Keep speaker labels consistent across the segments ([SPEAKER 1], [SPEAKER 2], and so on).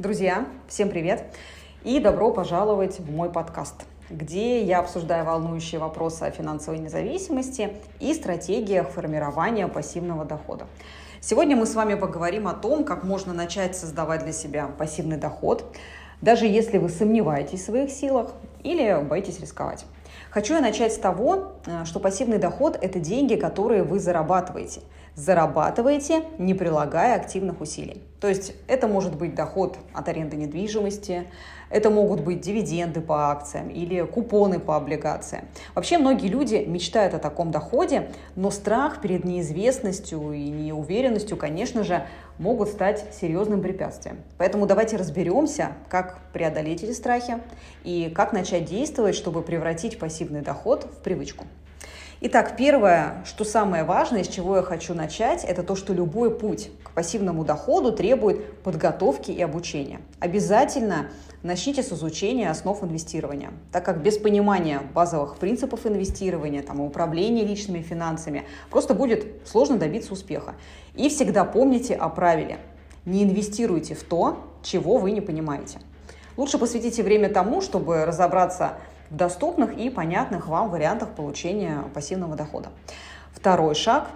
[SPEAKER 1] Друзья, всем привет и добро пожаловать в мой подкаст, где я обсуждаю волнующие вопросы о финансовой независимости и стратегиях формирования пассивного дохода. Сегодня мы с вами поговорим о том, как можно начать создавать для себя пассивный доход, даже если вы сомневаетесь в своих силах или боитесь рисковать. Хочу я начать с того, э, что пассивный доход – это деньги, которые вы зарабатываете. Зарабатываете, не прилагая активных усилий. То есть это может быть доход от аренды недвижимости, это могут быть дивиденды по акциям или купоны по облигациям. Вообще многие люди мечтают о таком доходе, но страх перед неизвестностью и неуверенностью, конечно же, могут стать серьезным препятствием. Поэтому давайте разберемся, как преодолеть эти страхи и как начать действовать, чтобы превратить пассивный доход в привычку. Итак, первое, что самое важное, с чего я хочу начать, это то, что любой путь к пассивному доходу требует подготовки и обучения. Обязательно начните с изучения основ инвестирования, так как без понимания базовых принципов инвестирования, там, управления личными финансами просто будет сложно добиться успеха. И всегда помните о правиле. Не инвестируйте в то, чего вы не понимаете. Лучше посвятите время тому, чтобы разобраться в доступных и понятных вам вариантах получения пассивного дохода. Второй шаг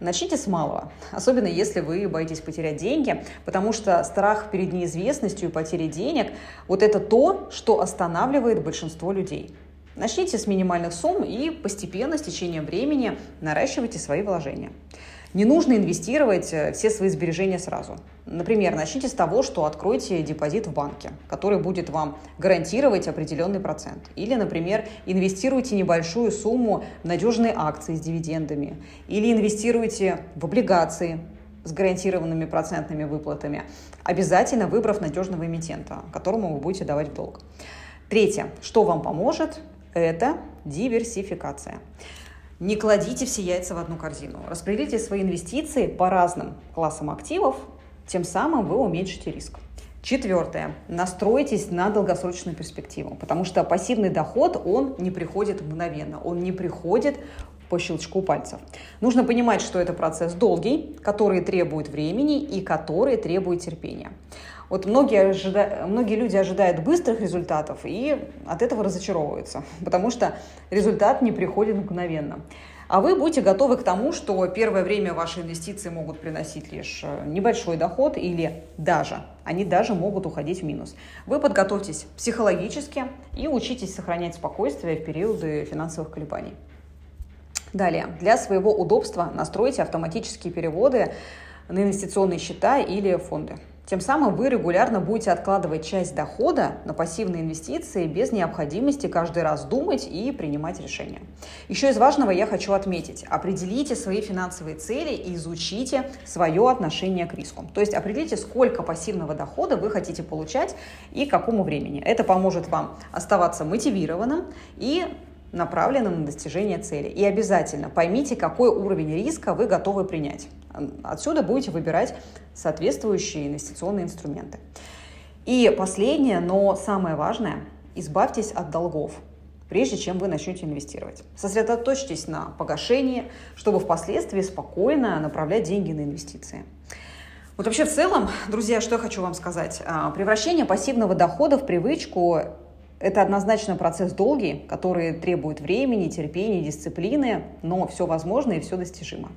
[SPEAKER 1] Начните с малого, особенно если вы боитесь потерять деньги, потому что страх перед неизвестностью и потерей денег – вот это то, что останавливает большинство людей. Начните с минимальных сумм и постепенно, с течением времени, наращивайте свои вложения. Не нужно инвестировать э, все свои сбережения сразу. Например, начните с того, что откройте депозит в банке, который будет вам гарантировать определенный процент. Или, например, инвестируйте небольшую сумму в надежные акции с дивидендами. Или инвестируйте в облигации с гарантированными процентными выплатами, обязательно выбрав надежного эмитента, которому вы будете давать в долг. Третье, что вам поможет, это диверсификация. Не кладите все яйца в одну корзину. Распределите свои инвестиции по разным классам активов, тем самым вы уменьшите риск. Четвертое. Настройтесь на долгосрочную перспективу, потому что пассивный доход, он не приходит мгновенно, он не приходит по щелчку пальцев. Нужно понимать, что это процесс долгий, который требует времени и который требует терпения. Вот многие, ожида... многие люди ожидают быстрых результатов и от этого разочаровываются, потому что результат не приходит мгновенно. А вы будете готовы к тому, что первое время ваши инвестиции могут приносить лишь э, небольшой доход или даже, они даже могут уходить в минус. Вы подготовьтесь психологически и учитесь сохранять спокойствие в периоды финансовых колебаний. Далее, для своего удобства настройте автоматические переводы на инвестиционные счета или фонды. Тем самым вы регулярно будете откладывать часть дохода на пассивные инвестиции без необходимости каждый раз думать и принимать решения. Еще из важного я хочу отметить. Определите свои финансовые цели и изучите свое отношение к риску. То есть определите, сколько пассивного дохода вы хотите получать и к какому времени. Это поможет вам оставаться мотивированным и направленным на достижение цели. И обязательно поймите, какой уровень риска вы готовы принять. Отсюда будете выбирать соответствующие инвестиционные инструменты. И последнее, но самое важное, избавьтесь от долгов прежде чем вы начнете инвестировать. Сосредоточьтесь на погашении, чтобы впоследствии спокойно направлять деньги на инвестиции. Вот вообще в целом, друзья, что я хочу вам сказать. А, превращение пассивного дохода в привычку это однозначно процесс долгий, который требует времени, терпения, дисциплины, но все возможно и все достижимо.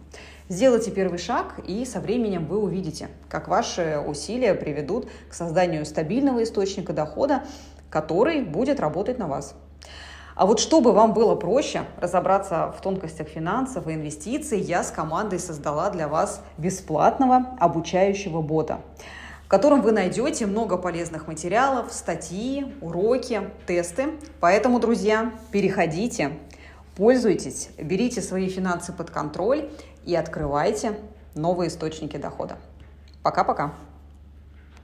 [SPEAKER 1] Сделайте первый шаг, и со временем вы увидите, как ваши усилия приведут к созданию стабильного источника дохода, который будет работать на вас. А вот чтобы вам было проще разобраться в тонкостях финансов и инвестиций, я с командой создала для вас бесплатного обучающего бота в котором вы найдете много полезных материалов, статьи, уроки, тесты. Поэтому, друзья, переходите, пользуйтесь, берите свои финансы под контроль и открывайте новые источники дохода. Пока-пока.